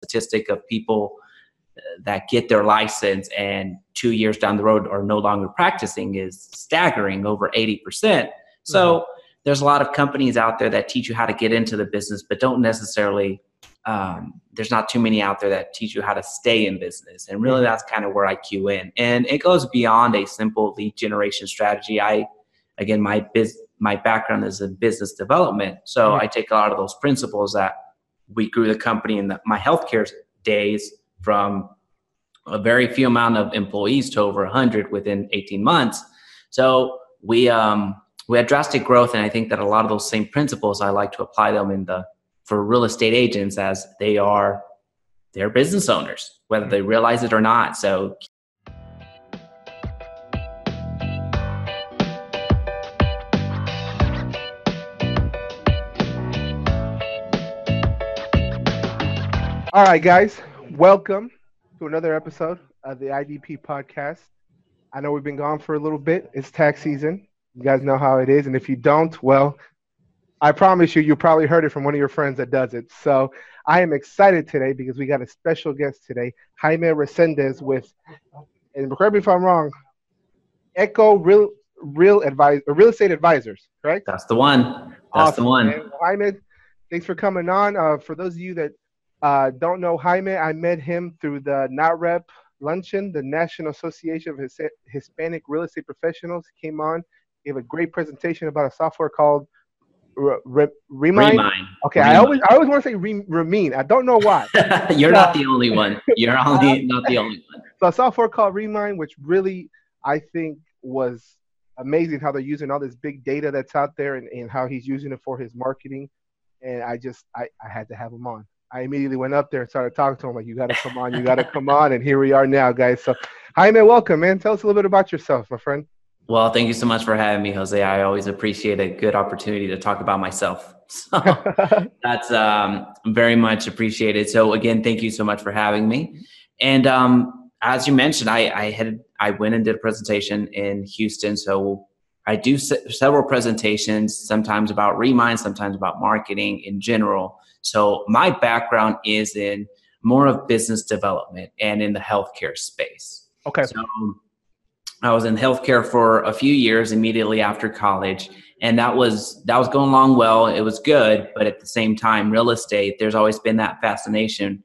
statistic of people uh, that get their license and two years down the road are no longer practicing is staggering over 80%. So mm-hmm. there's a lot of companies out there that teach you how to get into the business, but don't necessarily, um, there's not too many out there that teach you how to stay in business. And really, mm-hmm. that's kind of where I cue in. And it goes beyond a simple lead generation strategy. I, again, my biz, my background is in business development. So mm-hmm. I take a lot of those principles that we grew the company in the, my healthcare days from a very few amount of employees to over 100 within 18 months. So we um, we had drastic growth, and I think that a lot of those same principles I like to apply them in the for real estate agents as they are they're business owners, whether they realize it or not. So All right, guys, welcome to another episode of the IDP podcast. I know we've been gone for a little bit. It's tax season. You guys know how it is. And if you don't, well, I promise you, you probably heard it from one of your friends that does it. So I am excited today because we got a special guest today, Jaime Resendez with, and correct me if I'm wrong, Echo Real Real Advise Real Estate Advisors, correct? That's the one. That's awesome. the one. And Jaime, thanks for coming on. Uh, for those of you that uh, don't know Jaime. I met him through the NAHREP luncheon, the National Association of His- Hispanic Real Estate Professionals. Came on, gave a great presentation about a software called R- R- Remine. Remine. Okay, Remine. I always I always want to say Re- Remine. I don't know why. You're so, not the only one. You're only not the only one. So a software called Remine, which really I think was amazing how they're using all this big data that's out there and, and how he's using it for his marketing. And I just I, I had to have him on. I immediately went up there and started talking to him like, "You got to come on, you got to come on," and here we are now, guys. So, hi, man, welcome, man. Tell us a little bit about yourself, my friend. Well, thank you so much for having me, Jose. I always appreciate a good opportunity to talk about myself. So that's um, very much appreciated. So again, thank you so much for having me. And um, as you mentioned, I, I had I went and did a presentation in Houston. So I do se- several presentations, sometimes about Remine, sometimes about marketing in general. So my background is in more of business development and in the healthcare space. Okay. So I was in healthcare for a few years immediately after college, and that was that was going along well. It was good, but at the same time, real estate. There's always been that fascination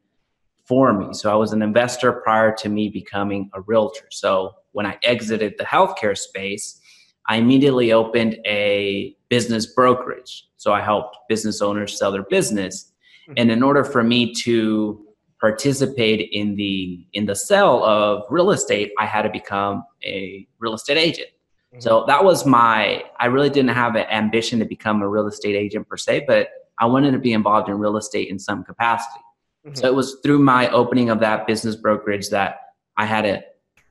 for me. So I was an investor prior to me becoming a realtor. So when I exited the healthcare space, I immediately opened a business brokerage. So I helped business owners sell their business. Mm-hmm. And in order for me to participate in the in the sale of real estate, I had to become a real estate agent. Mm-hmm. So that was my I really didn't have an ambition to become a real estate agent per se, but I wanted to be involved in real estate in some capacity. Mm-hmm. So it was through my opening of that business brokerage that I had to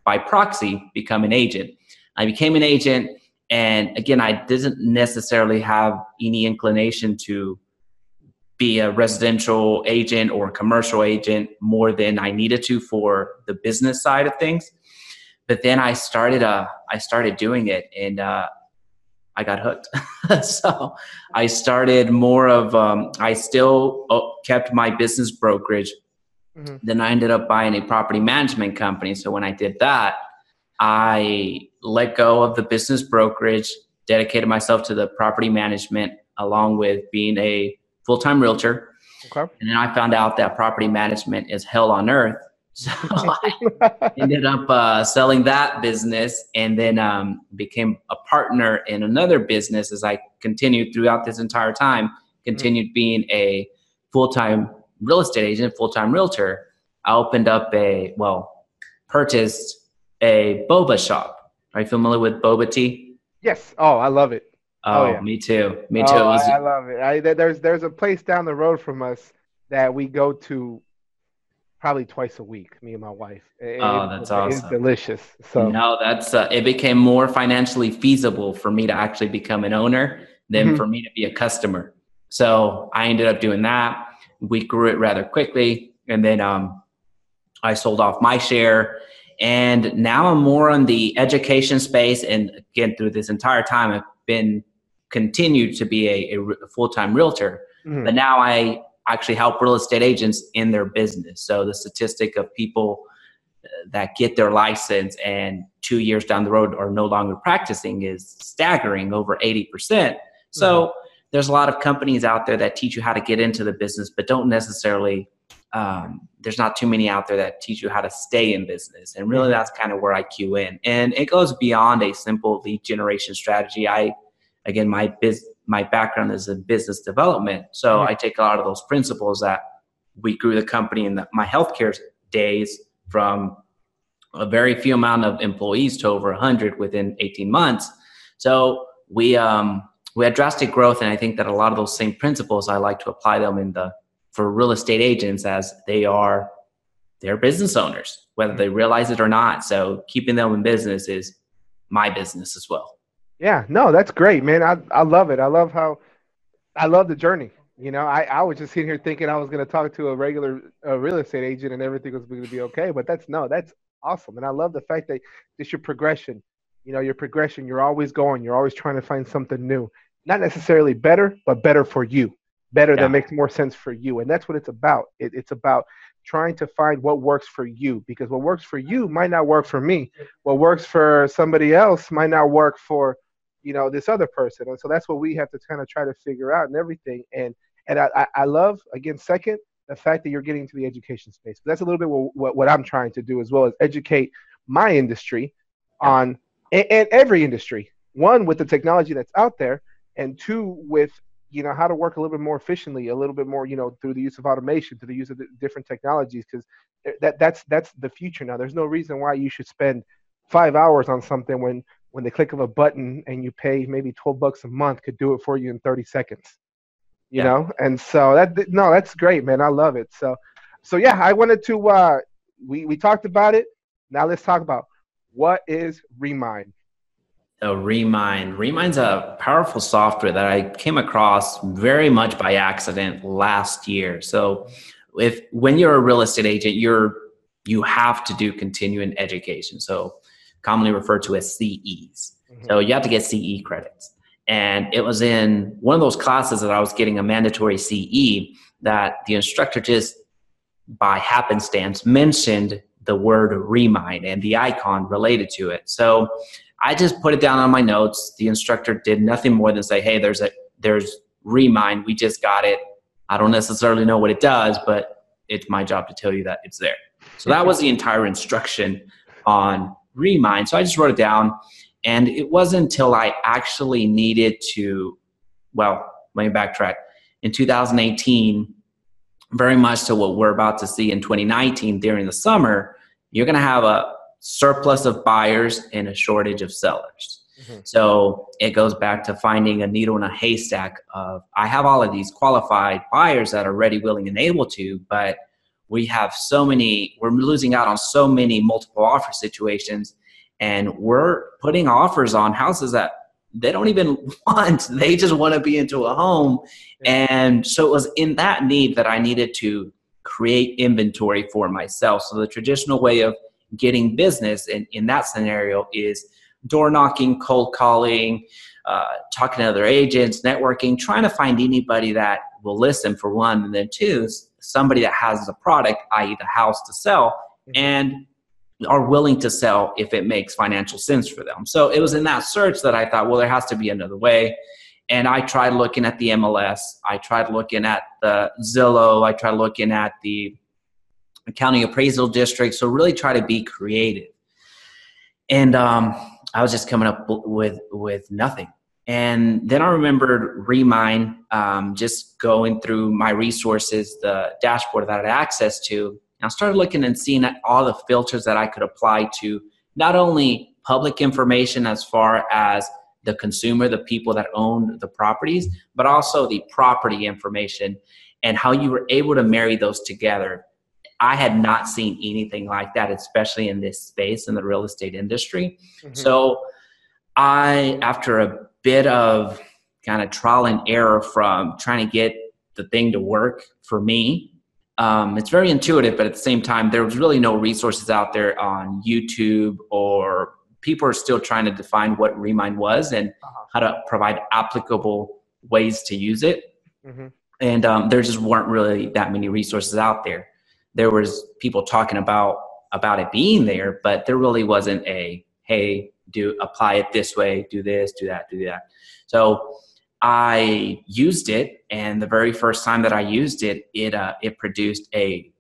by proxy become an agent. I became an agent and again, I didn't necessarily have any inclination to be a residential agent or a commercial agent more than I needed to for the business side of things. But then I started uh I started doing it and uh I got hooked. so I started more of um I still uh, kept my business brokerage. Mm-hmm. Then I ended up buying a property management company. So when I did that, I let go of the business brokerage, dedicated myself to the property management along with being a full time realtor. Okay. And then I found out that property management is hell on earth. So I ended up uh, selling that business and then um, became a partner in another business as I continued throughout this entire time, continued mm-hmm. being a full time real estate agent, full time realtor. I opened up a, well, purchased a boba shop. Are you familiar with boba tea? Yes. Oh, I love it. Oh, oh yeah. me too. Me too. Oh, was, I, love it. I, there's there's a place down the road from us that we go to probably twice a week. Me and my wife. It, oh, that's awesome. It's delicious. So no, that's uh, it became more financially feasible for me to actually become an owner than mm-hmm. for me to be a customer. So I ended up doing that. We grew it rather quickly, and then um, I sold off my share and now I'm more on the education space. And again, through this entire time, I've been continued to be a, a full time realtor. Mm-hmm. But now I actually help real estate agents in their business. So the statistic of people uh, that get their license and two years down the road are no longer practicing is staggering over 80%. So mm-hmm. there's a lot of companies out there that teach you how to get into the business, but don't necessarily, um, there's not too many out there that teach you how to stay in business. And really that's kind of where I cue in. And it goes beyond a simple lead generation strategy. I, again, my business, my background is in business development. So mm-hmm. I take a lot of those principles that we grew the company in the, my healthcare days from a very few amount of employees to over 100 within 18 months. So we um, we had drastic growth, and I think that a lot of those same principles I like to apply them in the for real estate agents as they are they're business owners, whether they realize it or not. So keeping them in business is my business as well. Yeah, no, that's great, man. I, I love it. I love how I love the journey. You know, I, I was just sitting here thinking I was going to talk to a regular uh, real estate agent and everything was going to be okay. But that's no, that's awesome. And I love the fact that it's your progression. You know, your progression, you're always going, you're always trying to find something new. Not necessarily better, but better for you. Better yeah. that makes more sense for you. And that's what it's about. It, it's about trying to find what works for you because what works for you might not work for me. What works for somebody else might not work for you know this other person and so that's what we have to kind of try to figure out and everything and and i i love again second the fact that you're getting into the education space that's a little bit what, what, what i'm trying to do as well as educate my industry on and, and every industry one with the technology that's out there and two with you know how to work a little bit more efficiently a little bit more you know through the use of automation through the use of the different technologies because that that's that's the future now. There's no reason why you should spend five hours on something when when the click of a button and you pay maybe 12 bucks a month could do it for you in 30 seconds you yeah. know? And so that no that's great man. I love it. So so yeah i wanted to uh we we talked about it. Now let's talk about what is Remine Oh, Remine. Remine's a powerful software that I came across very much by accident last year. So, if when you're a real estate agent, you're you have to do continuing education. So, commonly referred to as CEs. Mm-hmm. So you have to get CE credits. And it was in one of those classes that I was getting a mandatory CE that the instructor just by happenstance mentioned the word Remine and the icon related to it. So I just put it down on my notes. The instructor did nothing more than say, "Hey, there's a there's Remine. We just got it. I don't necessarily know what it does, but it's my job to tell you that it's there." So that was the entire instruction on Remine. So I just wrote it down. And it wasn't until I actually needed to, well, let me backtrack. In 2018, very much to what we're about to see in 2019 during the summer, you're going to have a surplus of buyers and a shortage of sellers. Mm-hmm. So it goes back to finding a needle in a haystack of I have all of these qualified buyers that are ready, willing, and able to, but we have so many we're losing out on so many multiple offer situations and we're putting offers on houses that they don't even want they just want to be into a home and so it was in that need that i needed to create inventory for myself so the traditional way of getting business in, in that scenario is door knocking cold calling uh, talking to other agents networking trying to find anybody that will listen for one and then two somebody that has a product, i.e., the house to sell, mm-hmm. and are willing to sell if it makes financial sense for them. So it was in that search that I thought, well, there has to be another way. And I tried looking at the MLS. I tried looking at the Zillow. I tried looking at the county appraisal district. So really try to be creative. And um, I was just coming up with with nothing. And then I remembered Remine, um, just going through my resources, the dashboard that I had access to. And I started looking and seeing all the filters that I could apply to not only public information as far as the consumer, the people that own the properties, but also the property information and how you were able to marry those together. I had not seen anything like that, especially in this space in the real estate industry. Mm-hmm. So I, after a bit of kind of trial and error from trying to get the thing to work for me. Um, it's very intuitive, but at the same time, there was really no resources out there on YouTube or people are still trying to define what Remine was and uh-huh. how to provide applicable ways to use it. Mm-hmm. and um, there just weren't really that many resources out there. There was people talking about about it being there, but there really wasn't a hey, do apply it this way, do this, do that, do that. So I used it, and the very first time that I used it, it uh, it produced a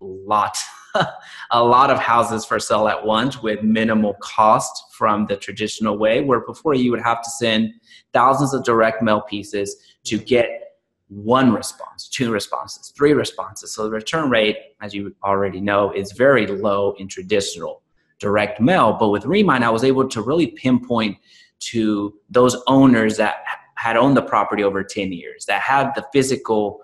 lot, a lot of houses for sale at once with minimal cost from the traditional way. Where before you would have to send thousands of direct mail pieces to get one response, two responses, three responses. So the return rate, as you already know, is very low in traditional direct mail. But with Remine, I was able to really pinpoint to those owners that had owned the property over 10 years, that had the physical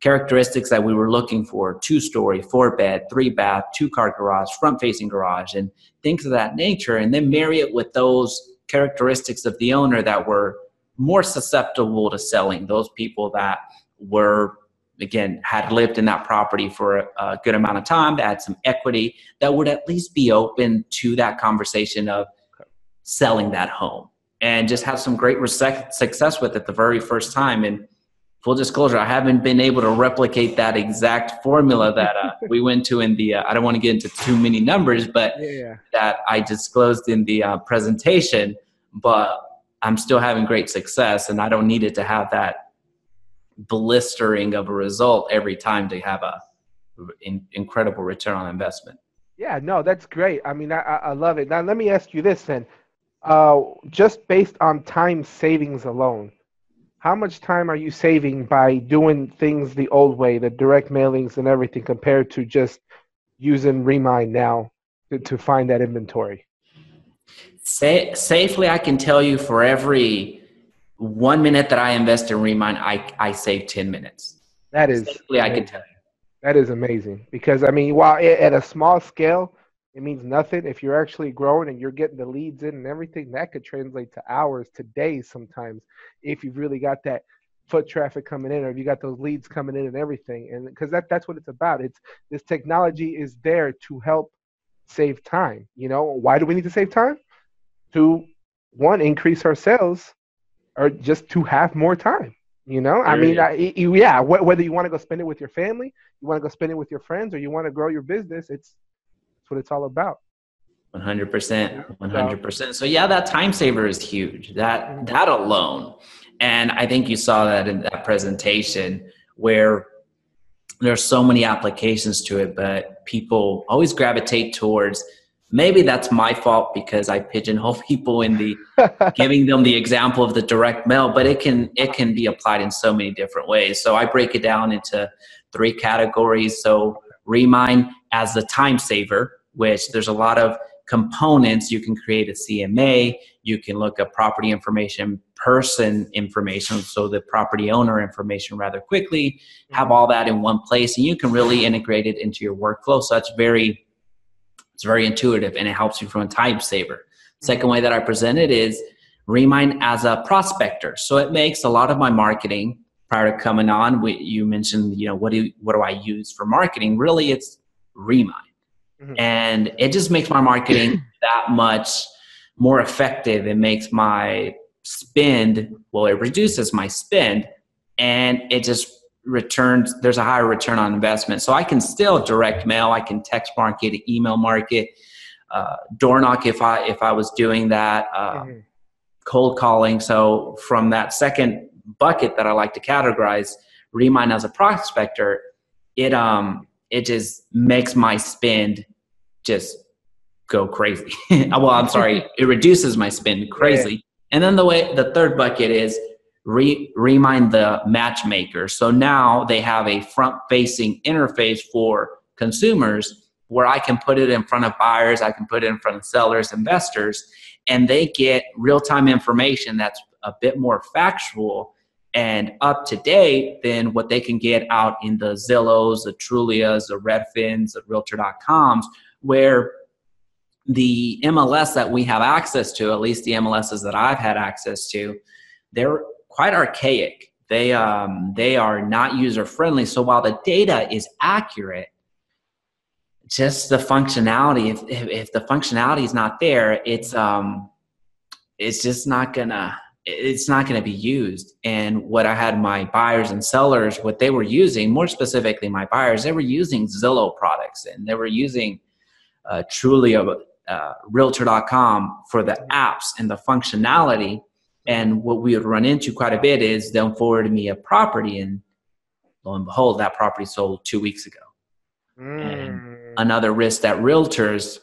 characteristics that we were looking for two story, four bed, three bath, two car garage, front facing garage, and things of that nature. And then marry it with those characteristics of the owner that were more susceptible to selling those people that were again had lived in that property for a, good amount of time that had some equity that would at least be open to that conversation of selling that home and just have some great success with it the very first time and full disclosure i haven't been able to replicate that exact formula that uh, we went to in the uh, i don't want to get into too many numbers but yeah. that i disclosed in the uh, presentation but I'm still having great success and I don't need it to have that blistering of a result every time to have a in, incredible return on investment. Yeah, no, that's great. I mean, I, I love it. Now, let me ask you this then. Uh, just based on time savings alone, how much time are you saving by doing things the old way, the direct mailings and everything, compared to just using Remine now to, to find that inventory? Sa- safely, I can tell you for every one minute that I invest in Remine, I, I save 10 minutes. That is safely, amazing. I can tell you. That is amazing because I mean, while at a small scale, it means nothing. If you're actually growing and you're getting the leads in and everything, that could translate to hours, to days sometimes, if you've really got that foot traffic coming in or if you got those leads coming in and everything. And because that that's what it's about. It's this technology is there to help save time. You know, why do we need to save time? To one increase our sales or just to have more time you know? I mean I, you, yeah whether you want to go spend it with your family you want to go spend it with your friends or you want to grow your business it's that's what it's all about. 100% 100% so yeah that time saver is huge that mm-hmm. that alone. And i think you saw that in that presentation where there's so many applications to it but people always gravitate towards maybe that's my fault because I pigeonhole people in the giving them the example of the direct mail, but it can it can be applied in so many different ways. So I break it down into three categories. So Remine as the time saver, which there's a lot of components. You can create a CMA, you can look up property information, person information, so the property owner information rather quickly, have mm-hmm. all that in one place, and you can really integrate it into your workflow. So that's very it's very intuitive and it helps you from a time saver. Second way that I present it is Remine as a prospector. So it makes a lot of my marketing prior to coming on. We, you mentioned, you know, what do what do I use for marketing? Really, it's Remine, mm-hmm. and it just makes my marketing that much more effective. It makes my spend well, it reduces my spend, and it just returns there's a higher return on investment so i can still direct mail i can text market email market uh, door knock if i if i was doing that uh, mm-hmm. cold calling so from that second bucket that i like to categorize remine as a prospector it um it just makes my spend just go crazy well i'm sorry it reduces my spend crazy yeah. and then the way the third bucket is re- Remine the matchmaker. So now they have a front facing interface for consumers where I can put it in front of buyers, I can put it in front of sellers, investors, and they get real time information that's a bit more factual and up to date than what they can get out in the Zillows, the Trulias, the Redfins, the Realtor.coms, where the MLS that we have access to, at least the MLSs that I've had access to, they're quite archaic. They um, they are not user friendly. So while the data is accurate, just the functionality. If, if, if the functionality is not there, it's um, it's just not gonna it's not going to be used. And what I had my buyers and sellers, what they were using, more specifically my buyers, they were using Zillow products and they were using uh, Trulia, uh, Realtor.com for the apps and the functionality. And what we would run into quite a bit is they'll forward me a property, and lo and behold, that property sold two weeks ago. Mm. And another risk that realtors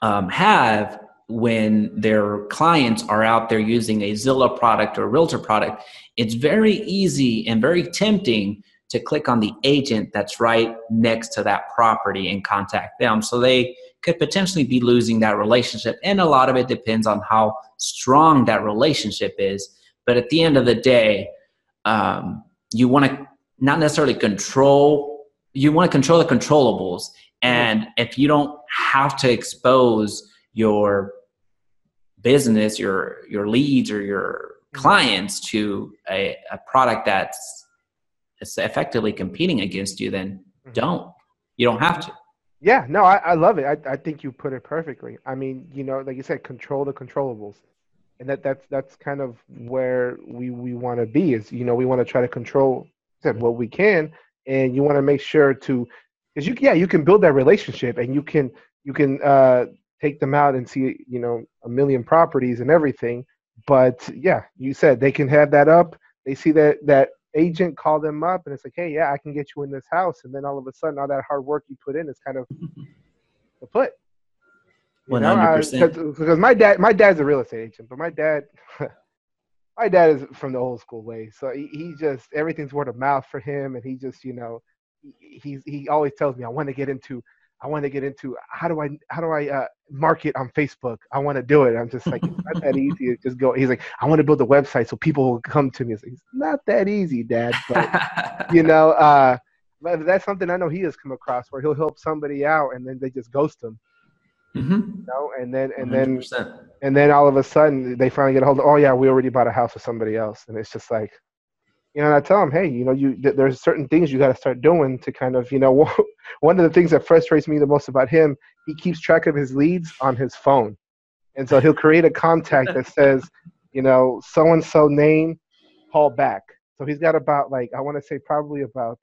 um, have when their clients are out there using a Zillow product or a realtor product, it's very easy and very tempting to click on the agent that's right next to that property and contact them. So they could potentially be losing that relationship. And a lot of it depends on how strong that relationship is. But at the end of the day, um, you want to not necessarily control, you want to control the controllables. And if you don't have to expose your business, your your leads or your clients to a, a product that's effectively competing against you, then mm-hmm. don't. You don't have to. Yeah, no, I, I love it. I, I think you put it perfectly. I mean, you know, like you said, control the controllables. And that that's that's kind of where we, we want to be is, you know, we want to try to control what we can and you want to make sure to because you yeah, you can build that relationship and you can you can uh take them out and see you know a million properties and everything but yeah you said they can have that up they see that that agent call them up and it's like hey yeah i can get you in this house and then all of a sudden all that hard work you put in is kind of the put One hundred percent. Because my dad, my dad's a real estate agent, but my dad, my dad is from the old school way. So he, he just everything's word of mouth for him, and he just you know, he, he's he always tells me I want to get into I want to get into how do I how do I uh, market on Facebook? I want to do it. I'm just like it's not that easy. Just go. He's like, I want to build a website so people will come to me. It's, like, it's not that easy, Dad. But you know, uh, but that's something I know he has come across where he'll help somebody out and then they just ghost him. Mm-hmm. You know, and then and 100%. then and then all of a sudden they finally get a hold of. Oh yeah, we already bought a house with somebody else, and it's just like you know, and I tell him, hey, you know, you th- there's certain things you got to start doing to kind of, you know, one of the things that frustrates me the most about him, he keeps track of his leads on his phone, and so he'll create a contact that says, you know, so and so name, call back. So he's got about like I want to say probably about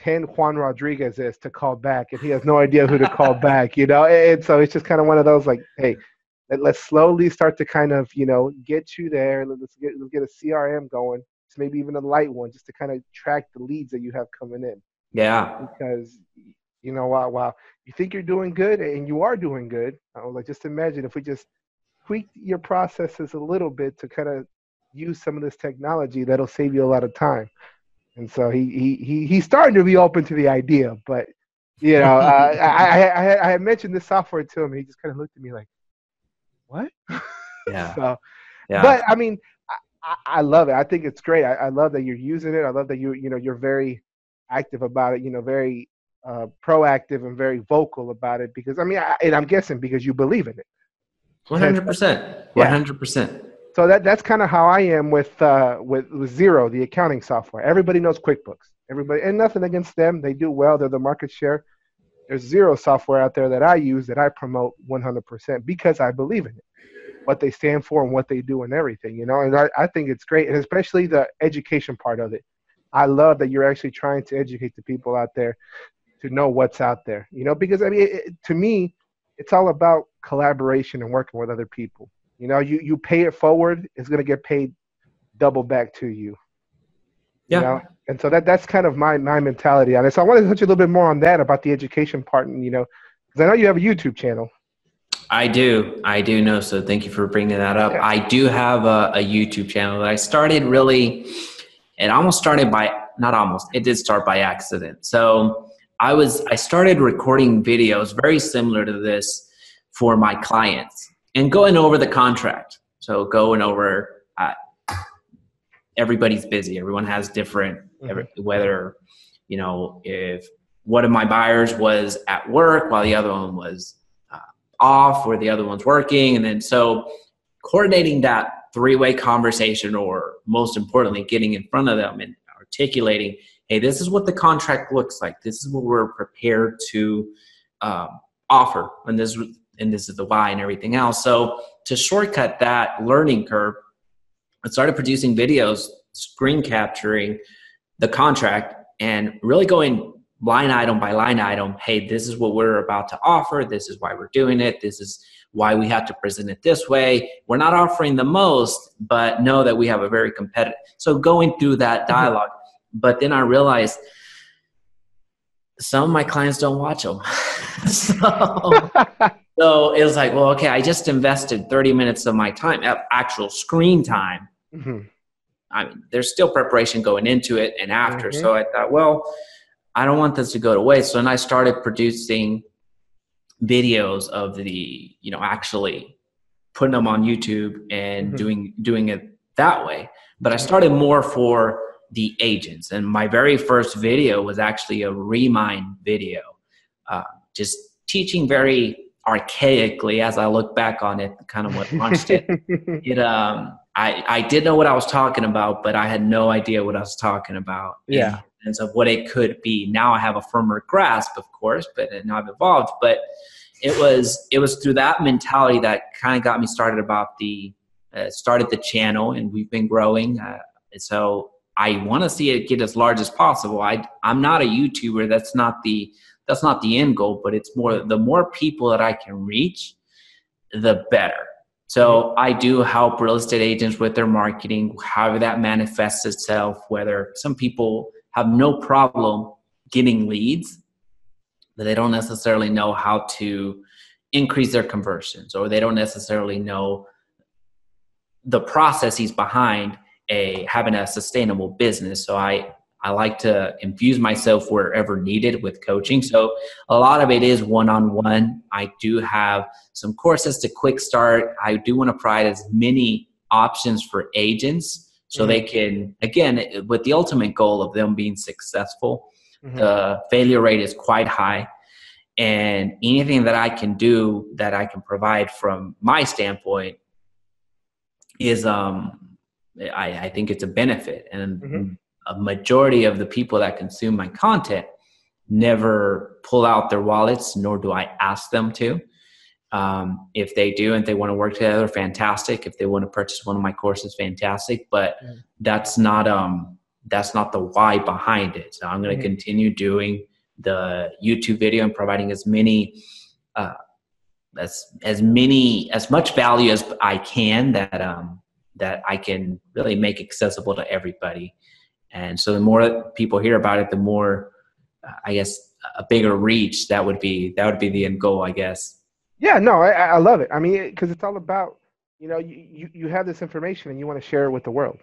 ten Juan Rodriguez is to call back, and he has no idea who to call back, you know, and so it's just kind of one of those like, hey, let's slowly start to kind of you know get you there. Let's get let's get a crm going. So maybe even a light one just to kind of track the leads that you have coming in. Yeah. Because you know wow wow you think you're doing good and you are doing good i was like just imagine if we just tweak your processes a little bit to kind of use some of this technology that'll save you a lot of time. And so he he, he he's starting to be open to the idea but you know uh, I, I i had mentioned this software to him. And he just kind of looked at me like what? Yeah. so, yeah. But I mean, I, I, love it. I think it's great. I, I, love that you're using it. I love that you you know you're very active about it. You know, very uh, proactive and very vocal about it because I mean, I, and I'm guessing because you believe in it. One hundred percent. One hundred percent. So that that's kind of how I am with uh, with with Xero, the accounting software. Everybody knows QuickBooks. Everybody, and nothing against them. They do well. They're the market share there's Xero software out there that I use that I promote 100% because I believe in it, what they stand for and what they do and everything, you know. And I, I think it's great, and especially the education part of it. I love that you're actually trying to educate the people out there to know what's out there, you know, because I mean, it, to me, it's all about collaboration and working with other people. You know, you, you pay it forward, it's going to get paid double back to you. Yeah. You know? And so that that's kind of my my mentality on it. So I wanted to touch a little bit more on that about the education part, and you know, because I know you have a YouTube channel. I do, I do know. So thank you for bringing that up. Yeah. I do have a, a YouTube channel that I started really. It almost started by not almost. It did start by accident. So I was I started recording videos very similar to this for my clients and going over the contract. So going over uh, everybody's busy. Everyone has different, mm-hmm. whether, you know, if one of my buyers was at work while the other one was uh, off or the other one's working. And then so coordinating that three way conversation, or most importantly, getting in front of them and articulating, hey, this is what the contract looks like. This is what we're prepared to um, offer. And this and this is the why and everything else. So to shortcut that learning curve, I started producing videos, screen capturing the contract, and really going line item by line item. Hey, this is what we're about to offer. This is why we're doing it. This is why we have to present it this way. We're not offering the most, but know that we have a very competitive. So going through that mm-hmm. dialogue, but then I realized some of my clients don't watch them. so, so it was like, well, okay, I just invested 30 minutes of my time, actual screen time. Mm-hmm. I mean, there's still preparation going into it and after. Mm-hmm. So I thought, well, I don't want this to go to waste. So then I started producing videos of the, you know, actually putting them on YouTube and mm-hmm. doing doing it that way. But I started more for the agents, and my very first video was actually a Remine video, uh, just teaching very archaically as I look back on it, kind of what launched it. it um, I I did know what I was talking about, but I had no idea what I was talking about. Yeah sense of what it could be. Now I have a firmer grasp, of course, but now I've evolved. But it was it was through that mentality that kind of got me started about the uh, started the channel, and we've been growing. Uh, so I want to see it get as large as possible. I I'm not a YouTuber. That's not the that's not the end goal, but it's more the more people that I can reach, the better. So I do help real estate agents with their marketing, however that manifests itself. Whether some people have no problem getting leads, but they don't necessarily know how to increase their conversions or they don't necessarily know the processes behind a having a sustainable business. So I I like to infuse myself wherever needed with coaching. So a lot of it is one on one. I do have some courses to quick start. I do want to provide as many options for agents so mm-hmm. they can again with the ultimate goal of them being successful mm-hmm. the failure rate is quite high and anything that i can do that i can provide from my standpoint is um i, I think it's a benefit and mm-hmm. A majority of the people that consume my content never pull out their wallets nor do i ask them to um, if they do and they want to work together, fantastic. If they want to purchase one of my courses, fantastic. But that's not um that's not the why behind it. So I'm going to mm-hmm. continue doing the YouTube video and providing as many uh, as as many as much value as I can that um that I can really make accessible to everybody. And so the more people hear about it, the more I guess a bigger reach that would be that would be the end goal, I guess. Yeah, no, I, I love it. I mean, because it's all about you know you, you you have this information and you want to share it with the world,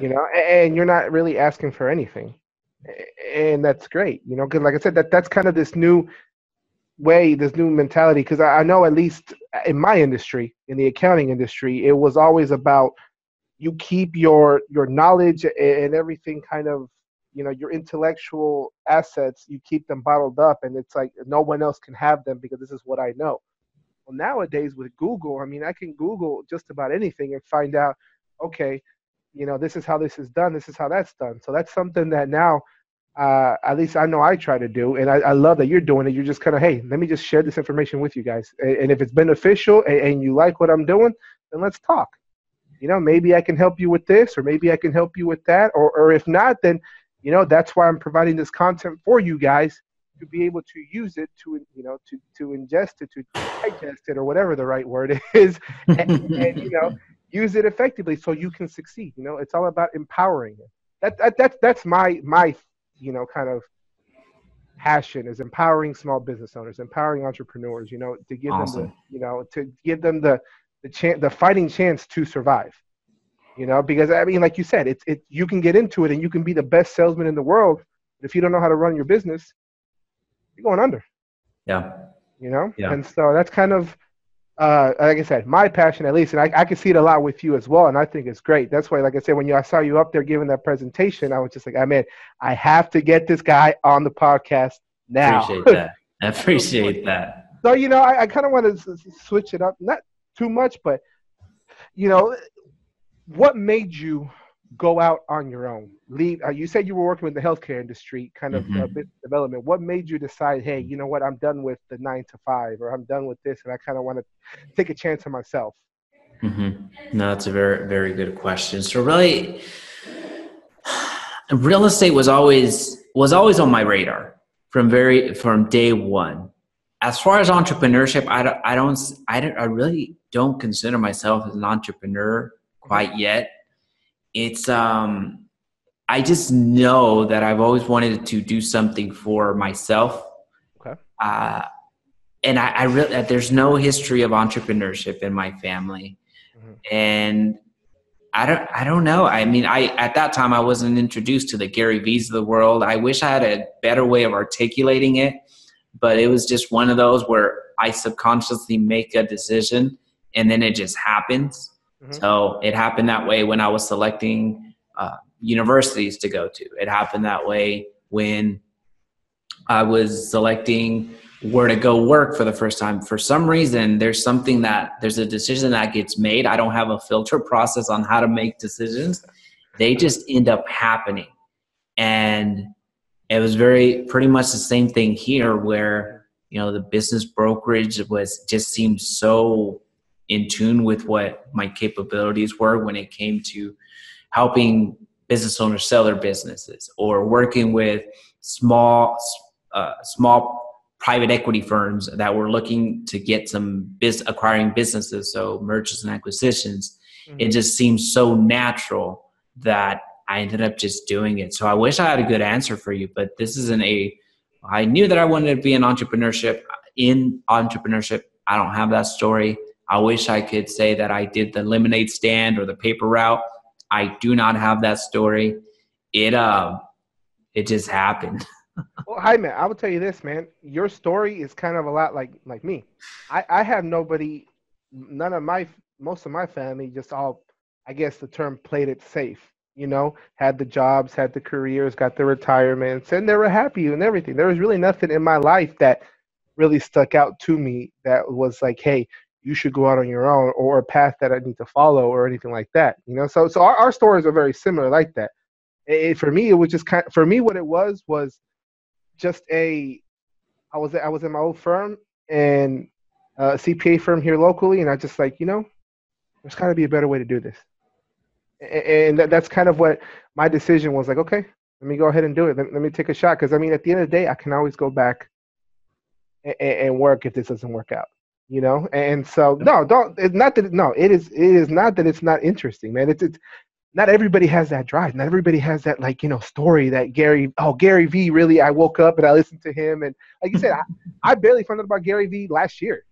you know, and you're not really asking for anything, and that's great, you know, because like I said, that that's kind of this new way, this new mentality. Because I, I know at least in my industry, in the accounting industry, it was always about you keep your your knowledge and everything kind of you know your intellectual assets you keep them bottled up and it's like no one else can have them because this is what i know. Well nowadays with google i mean i can google just about anything and find out okay you know this is how this is done this is how that's done. So that's something that now uh, at least I know I try to do, and I, I love that you're doing it. You're just kind of, hey, let me just share this information with you guys, and, and if it's beneficial and, and you like what I'm doing, then let's talk you know maybe i can help you with this or maybe i can help you with that. Or, or if not then you know that's why i'm providing this content for you guys to be able to use it to you know to to ingest it to digest it or whatever the right word is and, and you know use it effectively so you can succeed you know. It's all about empowering it. That, that that's that's my my you know kind of passion is empowering small business owners empowering entrepreneurs you know to give awesome. them the you know to give them the the chance the fighting chance to survive you know because i mean like you said it's it you can get into it and you can be the best salesman in the world but if you don't know how to run your business you're going under yeah you know yeah. and so that's kind of uh, like I said, my passion at least, and I, I can see it a lot with you as well, and I think it's great. That's why, like I said, when you I saw you up there giving that presentation, I was just like, I mean, I have to get this guy on the podcast now. Appreciate that. I appreciate that. So you know, I, I kind of want to switch it up, not too much, but you know, what made you go out on your own? Leave. Uh, you said you were working with the healthcare industry, kind of uh, business development. What made you decide, hey, you know what, I'm done with the nine to five, or I'm done with this, and I kind of want to take a chance on myself? hmm No, that's a very, very good question. So really, real estate was always was always on my radar from very from day one. As far as entrepreneurship, I don't, I don't, I don't, I really don't consider myself as an entrepreneur quite yet. It's um, I just know that I've always wanted to do something for myself. Okay. Uh, and I, I really, there's no history of entrepreneurship in my family Mhm. and I don't I don't know. I mean, I at that time I wasn't introduced to the Gary V's of the world. I wish I had a better way of articulating it, but it was just one of those where I subconsciously make a decision and then it just happens. Mhm. So it happened that way when I was selecting uh, universities to go to. It happened that way when I was selecting where to go work for the first time. For some reason, there's something that there's a decision that gets made. I don't have a filter process on how to make decisions. They just end up happening. And it was very pretty much the same thing here where, you know, the business brokerage was just seemed so in tune with what my capabilities were when it came to helping business owners sell their businesses or working with small uh, small private equity firms that were looking to get some biz acquiring businesses so mergers and acquisitions it Mhm. just seems so natural that i ended up just doing it so i wish i had a good answer for you but this isn't a i knew that i wanted to be in entrepreneurship in entrepreneurship i don't have that story i wish i could say that i did the lemonade stand or the paper route i do not have that story it um it just happened Well, hi, man. I will tell you this, man. Your story is kind of a lot like like me. I I have nobody, none of my most of my family just all, I guess the term played it safe. You know, had the jobs, had the careers, got the retirements, and they were happy and everything. There was really nothing in my life that really stuck out to me that was like, hey, you should go out on your own or a path that I need to follow or anything like that. You know, so so our, our stories are very similar like that. It, for me, it was just kind. For me, what it was was just a I was I was in my old firm and a CPA firm here locally, and I just like you know, there's got to be a better way to do this, and that, that's kind of what my decision was. Like, okay, let me go ahead and do it. Let, let me take a shot because I mean, at the end of the day, I can always go back and, and work if this doesn't work out. You know, and so no, don't. It's not that. No, it is. It is not that it's not interesting, man. It's it's not everybody has that drive. Not everybody has that like you know story that Gary. Oh, Gary V. Really, I woke up and I listened to him, and like you said, I, I barely found out about Gary V. last year.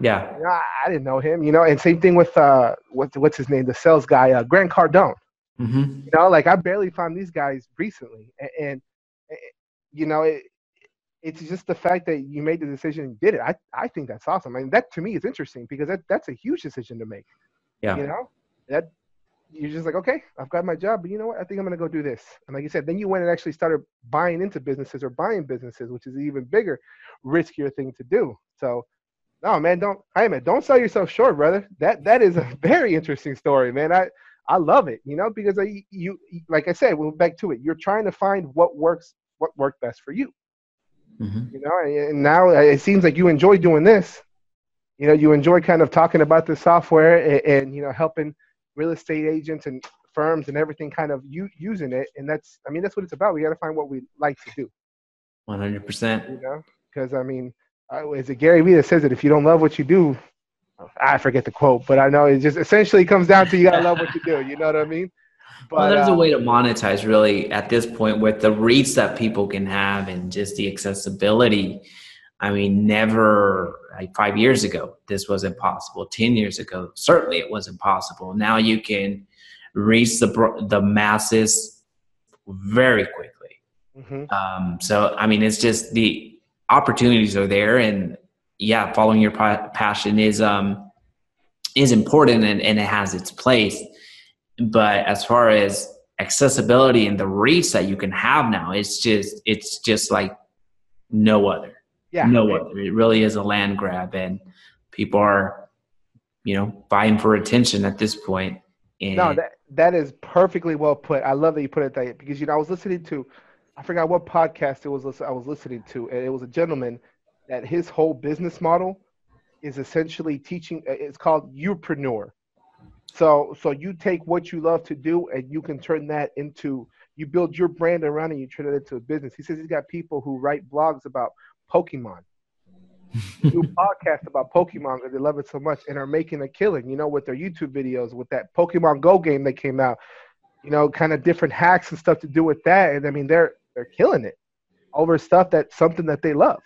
Yeah You know, I, I didn't know him. You know, and same thing with uh, what's what's his name, the sales guy, uh, Grant Cardone. hmm You know, like I barely found these guys recently, and, and, and you know, it, it's just the fact that you made the decision and did it. I I think that's awesome. I mean, that to me is interesting because that that's a huge decision to make. yeah You know, that you're just like, okay, I've got my job, but you know what? I think I'm gonna go do this. And like you said, then you went and actually started buying into businesses or buying businesses, which is an even bigger, riskier thing to do. So, no, man, don't, hey, man, don't sell yourself short, brother. That that is a very interesting story, man. I I love it, you know, because I, you, like I said, we'll back to it. You're trying to find what works, what worked best for you. Hmm you know and- now it seems like you enjoy doing this. You know you enjoy kind of talking about the software and, and you know helping real estate agents and firms and everything kind of using it. And that's i mean that's what it's about. We got to find what we like to do. 100% you know because i mean uh, is it gary vee that says that if you don't love what you do i forget the quote but i know it just essentially comes down to you got to love what you do you know what i mean but well, there's uh, a way to monetize really at this point with the reach that people can have and just the accessibility. I mean, never like five years ago, this was impossible. 10 years ago, certainly it was impossible. Now you can reach the, the masses very quickly. mhm. Um, so, I mean, it's just the opportunities are there. And yeah, following your passion is, um, is important and, and it has its place. But as far as accessibility and the reach that you can have now it's just it's just like no other. Yeah. No other. It really is a land grab and people are you know vying for attention at this point. And No, that that is perfectly well put. I love that you put it that way because you know I was listening to, I forgot what podcast it was. I was listening to, and it was a gentleman that his whole business model is essentially teaching. uh, It's called youpreneur. So so you take what you love to do and you can turn that into you build your brand around it and you turn it into a business. He says he's got people who write blogs about Pokemon do podcasts about Pokemon because they love it so much and are making a killing, you know, with their YouTube videos, with that Pokemon Go game that came out, you know, kind of different hacks and stuff to do with that. And I mean, they're they're killing it over stuff that's something that they love.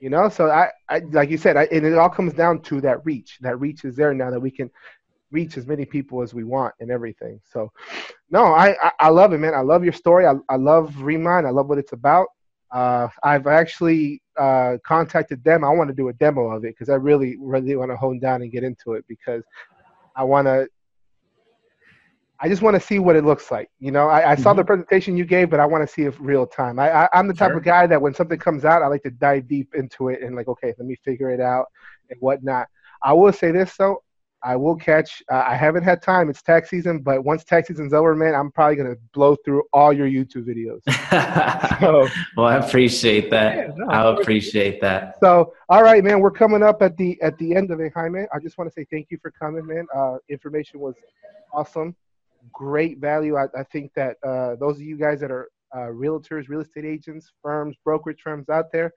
You know, so I, I like you said, I, and it all comes down to that reach. That reach is there now that we can reach as many people as we want and everything. So, no, I, I, I love it, man. I love your story. I, I love Remine. I love what it's about. Uh, I've actually uh, contacted them. I want to do a demo of it because I really, really want to hone down and get into it because I want to. I just want to see what it looks like. You know, I, I saw the presentation you gave, but I want to see it real time. I, I, I'm the type Sure. of guy that when something comes out, I like to dive deep into it and like, okay, let me figure it out and whatnot. I will say this though, I will catch. Uh, I haven't had time. It's tax season, but once tax season's over, man, I'm probably gonna blow through all your YouTube videos. So, well, I appreciate that. Yeah, no, I appreciate that. so all right, man, we're coming up at the at the end of it, Jaime. I just want to say thank you for coming, man. Uh, information was awesome, great value. I, I think that uh, those of you guys that are uh, realtors, real estate agents, firms, brokerage firms out there,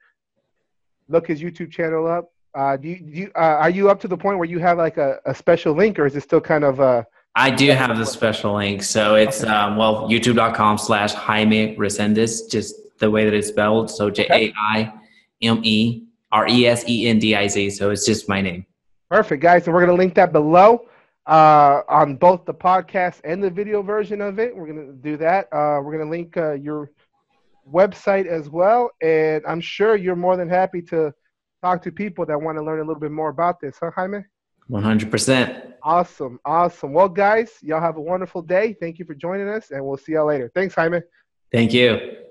look his YouTube channel up. Uh, do you, do you uh, are you up to the point where you have like a, a special link, or is it still kind of uh, I do have the special link. So it's, Okay. um, well, youtube.com slash Jaime Resendiz, just the way that it's spelled. So J A I M E R E S E N D I Z. So it's just my name. Perfect, guys. And we're going to link that below uh, on both the podcast and the video version of it. We're going to do that. Uh, we're going to link uh, your website as well. And I'm sure you're more than happy to talk to people that want to learn a little bit more about this, huh, Jaime? 100%. Awesome. Awesome. Well, guys, y'all have a wonderful day. Thank you for joining us, and we'll see y'all later. Thanks, Jaime. Thank you.